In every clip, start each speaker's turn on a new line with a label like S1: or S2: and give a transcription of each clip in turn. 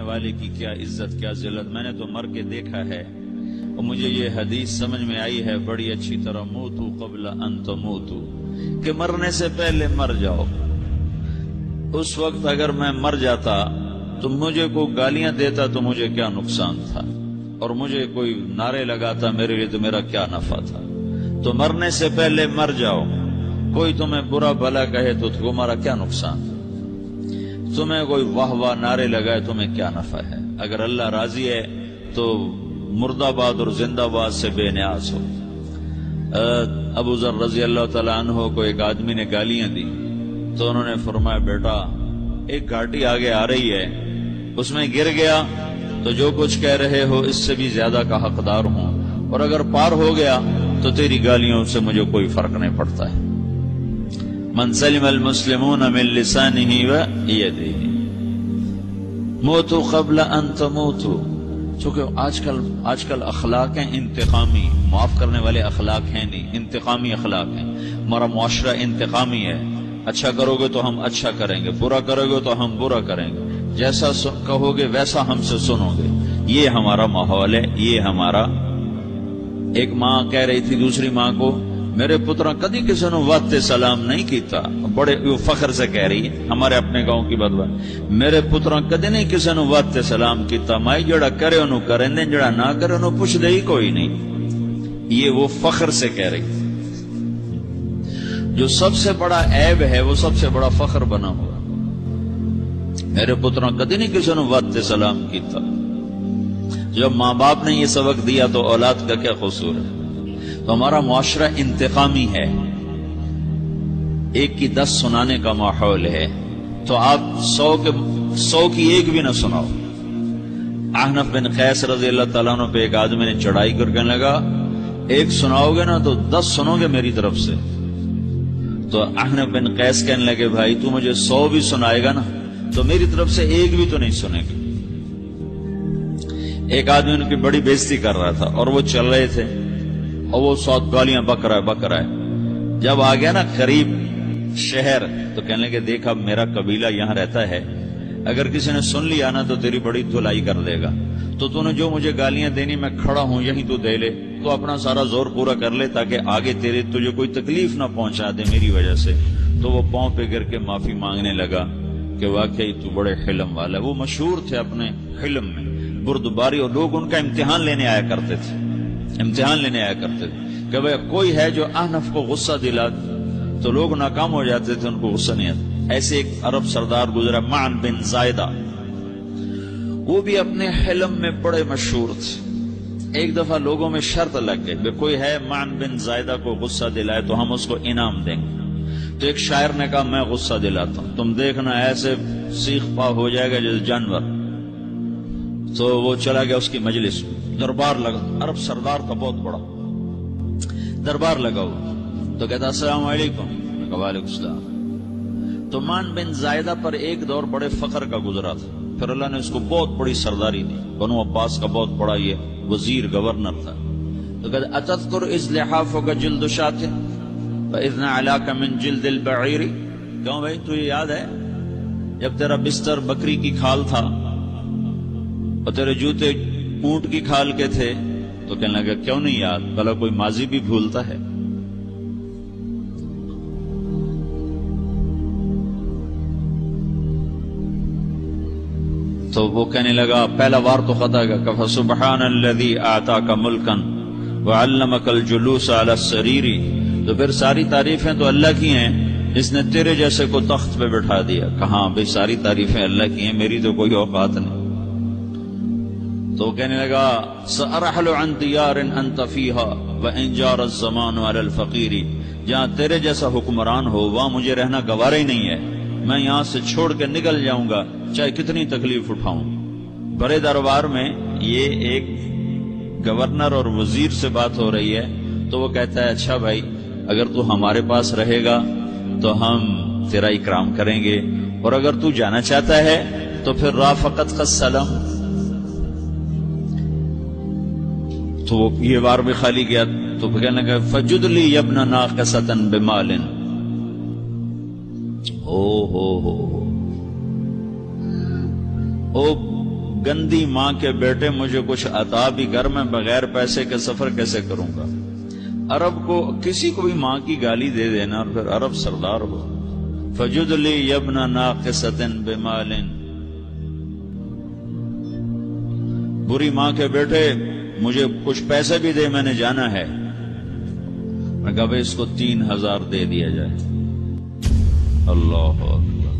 S1: مرنے والے کی کیا عزت، کیا ذلت؟ میں نے تو مر کے دیکھا ہے۔ اور مجھے یہ حدیث سمجھ میں آئی ہے، بڑی اچھی طرح، موتو قبل انت موتو کہ مرنے سے پہلے مر جاؤ۔ اس وقت اگر میں مر جاتا، تو مجھے کوئی گالیاں دیتا تو مجھے کیا نقصان تھا؟ اور مجھے کوئی نعرے لگاتا میرے لیے تو میرا کیا نفع تھا؟ تو مرنے سے پہلے مر جاؤ۔ کوئی تمہیں برا بھلا کہے تو تمہارا کیا نقصان تمہیں کوئی واہ واہ نعرے لگائے تمہیں کیا نفع ہے؟ اگر اللہ راضی ہے تو مرد آباد اور زندہ باد سے بے نیاز ہو۔ ابو ذر رضی اللہ تعالیٰ عنہ کو ایک آدمی نے گالیاں دی تو انہوں نے فرمایا، بیٹا، ایک گاٹی آگے آ رہی ہے، اس میں گر گیا تو جو کچھ کہہ رہے ہو اس سے بھی زیادہ کا حقدار ہوں۔ اور اگر پار ہو گیا تو تیری گالیوں سے مجھے کوئی فرق نہیں پڑتا ہے۔ من سلم المسلمون من لسانه ويده موتو قبل ان تموتو چونکہ آج کل آج کل اخلاق ہیں انتقامی، معاف کرنے والے اخلاق ہیں نہیں، انتقامی اخلاق ہیں. ہمارا معاشرہ انتقامی ہے. اچھا کرو گے تو ہم اچھا کریں گے، برا کرو گے تو ہم برا کریں گے. جیسا کہو گے ویسا ہم سے سنو گے. یہ ہمارا ماحول ہے، یہ ہمارا ایک ماں کہہ رہی تھی دوسری ماں کو میرے پترا کدی کسی نے وقت سلام نہیں کیتا۔ بڑے فخر سے کہہ رہی ہے ہمارے اپنے گاؤں کی بدوا میرے پترا کدی نہیں کسی نے وقت سلام کیتا۔ مائی جڑا کرے انہوں کریں دیں جڑا نہ کرے انہوں پوچھ دے ہی کوئی نہیں۔ یہ وہ فخر سے کہہ رہی جو سب سے بڑا عیب ہے، وہ سب سے بڑا فخر بنا ہوا۔ میرے پترا کدی نہیں کسی نے وقت سلام کیتا۔ جب ماں باپ نے یہ سبق دیا تو اولاد کا کیا قصور ہے؟ تو ہمارا معاشرہ انتقامی ہے۔ ایک کی دس سنانے کا ماحول ہے۔ تو آپ سو کے سو کی ایک بھی نہ سناؤ۔ احنف بن قیس رضی اللہ تعالیٰ عنہ پہ ایک آدمی نے چڑھائی کر کے لگا، ایک سناؤ گے نا تو دس سنو گے میری طرف سے۔ تو احنف بن قیس کہنے لگے، بھائی تو مجھے سو بھی سنائے گا نا، تو میری طرف سے ایک بھی تو نہیں سنے گا ایک آدمی ان کی بڑی بےزتی کر رہا تھا اور وہ چل رہے تھے۔ اور وہ سات گالیاں بک رہا ہے، بک رہا ہے۔ جب آ گیا نا قریب شہر، تو کہنے لگے دیکھا میرا قبیلہ یہاں رہتا ہے۔ اگر کسی نے سن لیا نا، تو تیری بڑی دھلائی کر دے گا۔ تو تو نے جو مجھے گالیاں دینی، میں کھڑا ہوں، یہی تو دے لے۔ تو اپنا سارا زور پورا کر لے، تاکہ آگے تیرے تجھے کوئی تکلیف نہ پہنچا دے میری وجہ سے۔ تو وہ پاؤں پہ گر کے معافی مانگنے لگا کہ واقعی تو بڑے حلم والا وہ مشہور تھے اپنے حلم میں، بردباری، اور لوگ ان کا امتحان لینے آیا کرتے تھے۔ امتحان لینے آیا کرتے تھے۔ کہ بھائی کوئی ہے جو احنف کو غصہ دلا تو لوگ ناکام ہو جاتے تھے، ان کو غصہ نہیں آتا۔ ایسے ایک عرب سردار گزرا مان بن زائدہ۔ وہ بھی اپنے حلم میں بڑے مشہور تھے۔ ایک دفعہ لوگوں میں شرط لگ گئی، کہ کوئی ہے مان بن زائدہ کو غصہ دلائے تو ہم اس کو انعام دیں گے۔ تو ایک شاعر نے کہا، میں غصہ دلاتا ہوں۔ تم دیکھنا، ایسے سیخ پا ہو جائے گا جیسے جانور۔ تو وہ چلا گیا اس کی مجلس دربار لگا عرب سردار تھا بہت بڑا۔ دربار لگا ہوا تو کہتا، السلام علیکم۔ وعلیکم السلام۔ تو مان بن زائدہ پر ایک دور بڑے فخر کا گزرا تھا۔ پھر اللہ نے اس کو بہت بڑی سرداری دی۔ بنو عباس کا بہت بڑا یہ وزیر، گورنر تھا۔ تو کہتا، اتذکر از لحاف کا جلد شات فاذن علاک من جلد البعیر کیوں بھائی، تو یہ یاد ہے، جب تیرا بستر بکری کی کھال تھا اور تیرے جوتے اونٹ کی کھال کے تھے تو کہنے لگا، کیوں نہیں یاد؟ بھلا کوئی ماضی بھی بھولتا ہے۔ تو وہ کہنے لگا، پہلا وار تو خطا گا کہ سبحان الذي اعطاك ملكا وعلمك الجلوس على السرير تو پھر ساری تعریفیں تو اللہ کی ہیں جس نے تیرے جیسے کو تخت پہ بٹھا دیا۔ کہاں بھئی ساری تعریفیں اللہ کی ہیں؟ میری تو کوئی اوقات نہیں۔ تو کہنے لگا، سأرحل عن دیار انت فیہا وان الزمان على الفقیر جہاں تیرے جیسا حکمران ہو، وہاں مجھے رہنا گوارا ہی نہیں ہے۔ میں یہاں سے چھوڑ کے نکل جاؤں گا، چاہے کتنی تکلیف اٹھاؤں۔ بڑے دربار میں یہ ایک گورنر اور وزیر سے بات ہو رہی ہے، تو وہ کہتا ہے اچھا بھائی، اگر تو ہمارے پاس رہے گا، تو ہم تیرا اکرام کریں گے۔ اور اگر تو جانا چاہتا ہے، تو پھر رافقت کا سلام تو یہ بار بھی خالی گیا تو کہنے لگا، فجد لی یبنا ناقصتن بمال۔ او ہو ہو او گندی ماں کے بیٹے، مجھے کچھ عطا بھی کر، میں بغیر پیسے کے سفر کیسے کروں گا؟ عرب کو کسی کو بھی ماں کی گالی دے دینا اور پھر عرب سردار ہو۔ فجد لی یبنا ناقصت بمال۔ بری ماں کے بیٹے مجھے کچھ پیسے بھی دے، میں نے جانا ہے۔ میں کہا بھائی اس کو تین ہزار دے دیا جائے۔ اللہ اکبر۔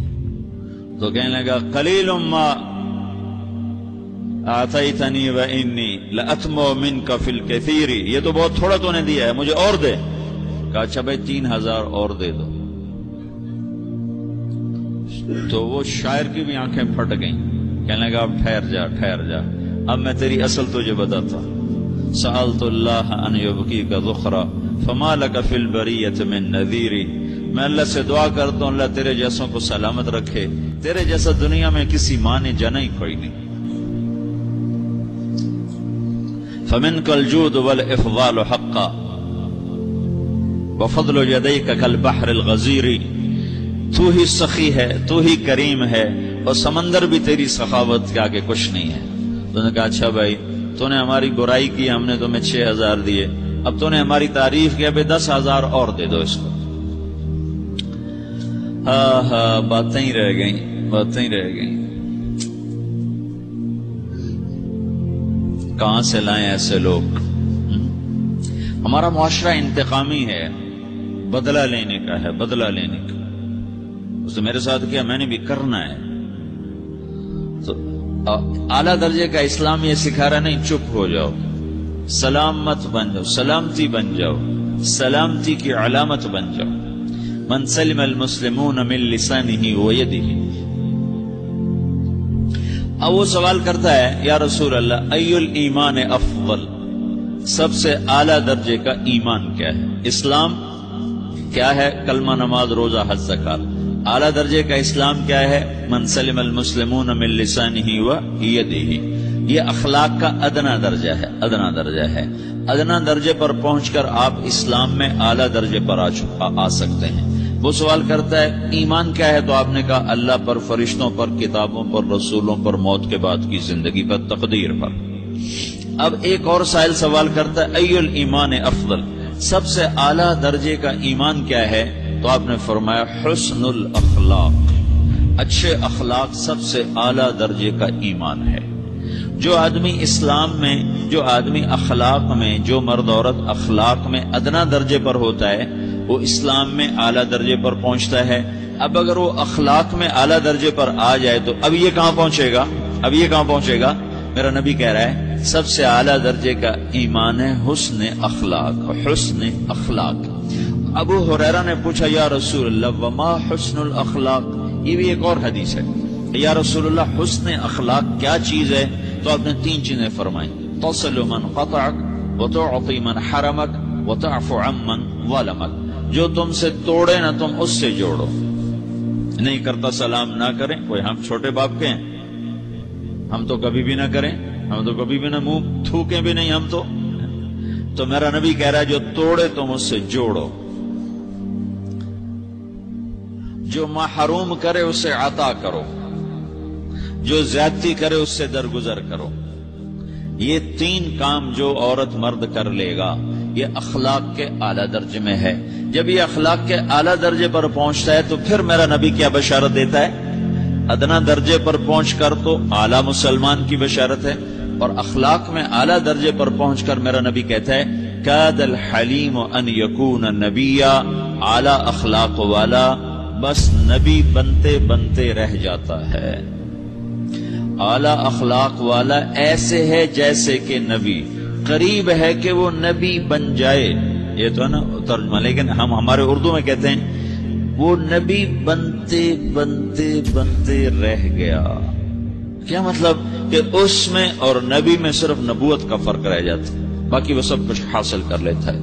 S1: تو کہنے لگا، قلیل ما آتیتنی و انی لأتمو من کا فی الکثیری یہ تو بہت تھوڑا تو نے دیا ہے، مجھے اور دے۔ کہا اچھا بھائی، تین ہزار اور دے دو۔ تو وہ شاعر کی بھی آنکھیں پھٹ گئیں۔ کہنے لگا، اب ٹھہر جا ٹھہر جا۔ اب میں تیری اصل تجھے بتاتا۔ سألت اللہ ان یبکی کا ذخرہ فما لک فی البریت من نذیری میں اللہ سے دعا کرتا ہوں، اللہ تیرے جیسوں کو سلامت رکھے۔ تیرے جیسا دنیا میں کسی ماں نے جنا ہی کوئی نہیں۔ فمن کل جود والافضال حقا۔ وفضل یدیک کل بحر الغزیری تو ہی سخی ہے، تو ہی کریم ہے، اور سمندر بھی تیری سخاوت کے آگے کچھ نہیں ہے۔ تو نے کہا اچھا بھائی، تو نے ہماری برائی کی، ہم نے تمہیں چھ ہزار دیے. اب تو نے ہماری تعریف کیا بھائی دس ہزار اور دے دو اس کو. ہاں ہاں باتیں ہی رہ گئیں، باتیں ہی رہ گئیں. کہاں سے لائیں ایسے لوگ؟ ہمارا معاشرہ انتقامی ہے، بدلہ لینے کا ہے، بدلہ لینے کا. اس نے میرے ساتھ کیا، میں نے بھی کرنا ہے. تو اعلی درجے کا اسلام یہ سکھا رہا نہیں، چپ ہو جاؤ۔ سلامت بن جاؤ، سلامتی بن جاؤ۔ سلامتی کی علامت بن جاؤ۔ من سلم المسلمون من لسانه ويده اب وہ سوال کرتا ہے، یا رسول اللہ ای الایمان افضل؟ سب سے اعلی درجے کا ایمان کیا ہے؟ اسلام کیا ہے؟ کلمہ نماز، روزہ، حج، زکات۔ اعلی درجے کا اسلام کیا ہے؟ من سلم المسلمون من لسانه ويده یہ اخلاق کا ادنا درجہ ہے، ادنا درجہ ہے. ادنا درجے پر پہنچ کر آپ اسلام میں اعلی درجے پر آ سکتے ہیں. وہ سوال کرتا ہے، ایمان کیا ہے؟ تو آپ نے کہا، اللہ پر، فرشتوں پر، کتابوں پر، رسولوں پر، موت کے بعد کی زندگی پر تقدیر پر. اب ایک اور سائل سوال کرتا ہے ای الایمان افضل؟ سب سے اعلی درجے کا ایمان کیا ہے؟ تو آپ نے فرمایا، حسن الاخلاق. اچھے اخلاق سب سے اعلی درجے کا ایمان ہے۔ جو آدمی اسلام میں، جو آدمی اخلاق میں، جو مرد عورت اخلاق میں ادنا درجے پر ہوتا ہے، وہ اسلام میں اعلیٰ درجے پر پہنچتا ہے۔ اب اگر وہ اخلاق میں اعلیٰ درجے پر آ جائے تو اب یہ کہاں پہنچے گا؟ اب یہ کہاں پہنچے گا؟ میرا نبی کہہ رہا ہے، سب سے اعلیٰ درجے کا ایمان ہے حسن اخلاق حسن اخلاق۔ ابو حریرہ نے پوچھا، یا رسول اللہ، وما حسن الاخلاق؟ یہ بھی ایک اور حدیث ہے یا رسول اللہ، حسن اخلاق کیا چیز ہے؟ تو آپ نے تین چیزیں فرمائیں۔ توصل من قطعک، وتعطی من حرمک وتعفو عمن ظلمک۔ جو تم سے توڑے، نہ تم اس سے جوڑو۔ نہیں کرتا سلام نہ کریں، کوئی ہم چھوٹے باپ کے ہیں۔ ہم تو کبھی بھی نہ کریں، ہم تو کبھی بھی نہ منہ تھوکیں بھی نہیں، ہم تو۔ تو میرا نبی کہہ رہا ہے، جو توڑے، تم اس سے جوڑو۔ جو محروم کرے اسے عطا کرو، جو زیادتی کرے اس سے درگزر کرو۔ یہ تین کام جو عورت مرد کر لے گا، یہ اخلاق کے اعلی درجے میں ہے۔ جب یہ اخلاق کے اعلی درجے پر پہنچتا ہے تو پھر میرا نبی کیا بشارت دیتا ہے؟ ادنا درجے پر پہنچ کر تو اعلی مسلمان کی بشارت ہے، اور اخلاق میں اعلی درجے پر پہنچ کر میرا نبی کہتا ہے قید الحلیم ان یقون نبیا اعلی اخلاق والا بس نبی بنتے بنتے رہ جاتا ہے۔ اعلی اخلاق والا ایسے ہے جیسے کہ نبی۔ قریب ہے کہ وہ نبی بن جائے۔ یہ تو ہے نا ترجمہ، لیکن ہم ہمارے اردو میں کہتے ہیں، وہ نبی بنتے بنتے بنتے رہ گیا۔ کیا مطلب کہ اس میں اور نبی میں صرف نبوت کا فرق رہ جاتا باقی وہ سب کچھ حاصل کر لیتا ہے۔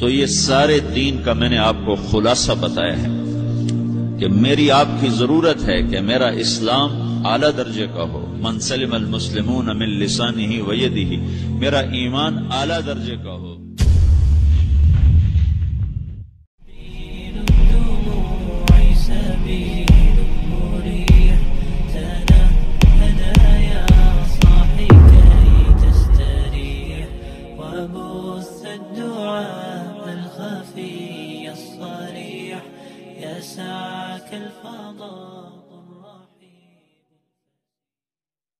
S1: تو یہ سارے دین کا میں نے آپ کو خلاصہ بتایا ہے۔ کہ میری آپ کی ضرورت ہے کہ میرا اسلام اعلی درجے کا ہو۔ منسلم المسلمون من لسانی ویدی میرا ایمان اعلیٰ درجے کا ہو۔